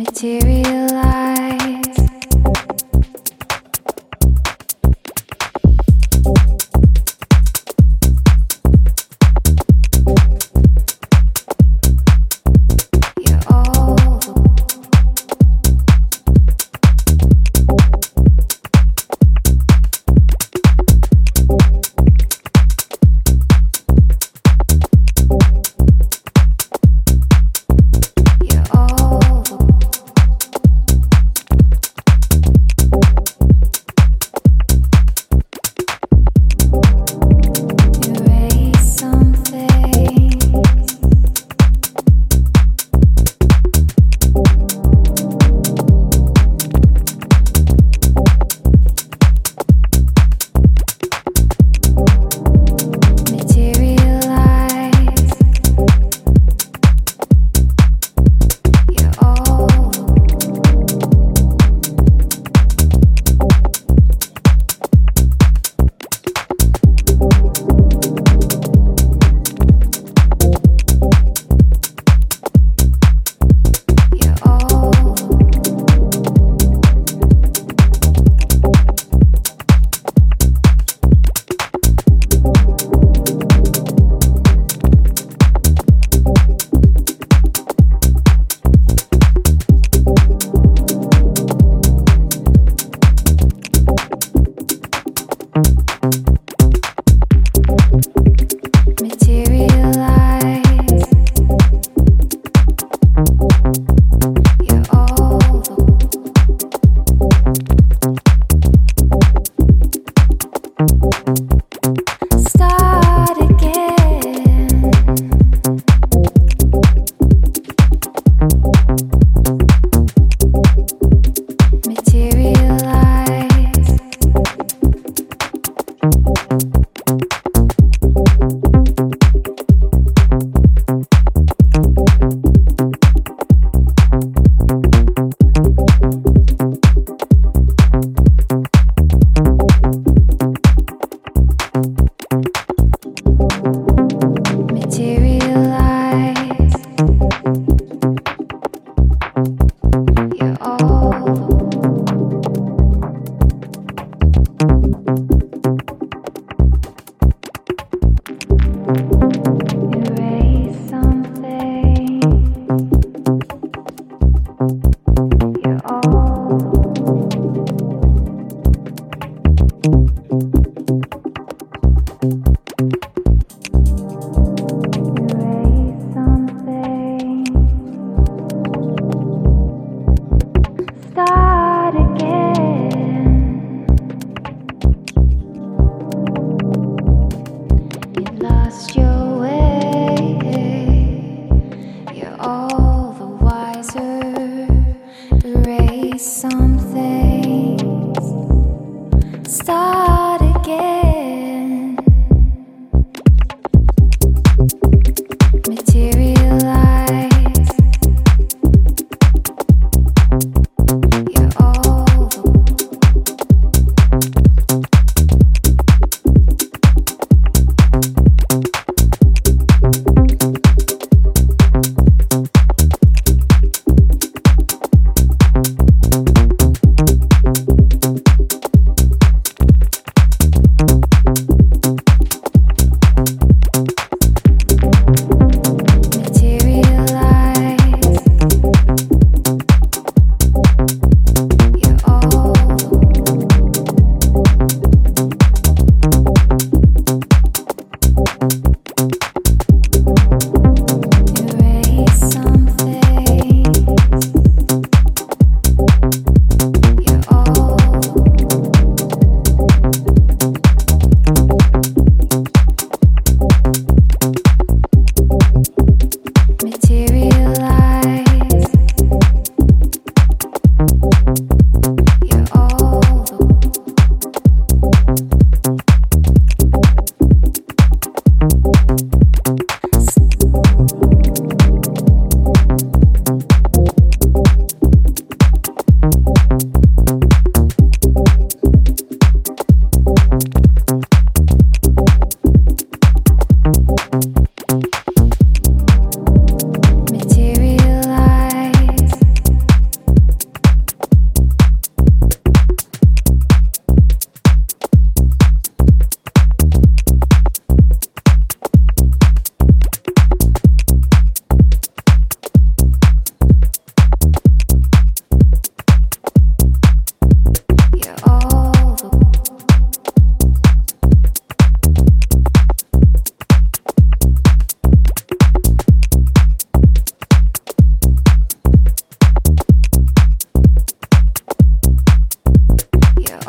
materialize.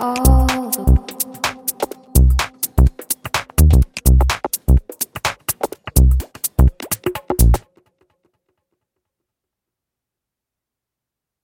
all.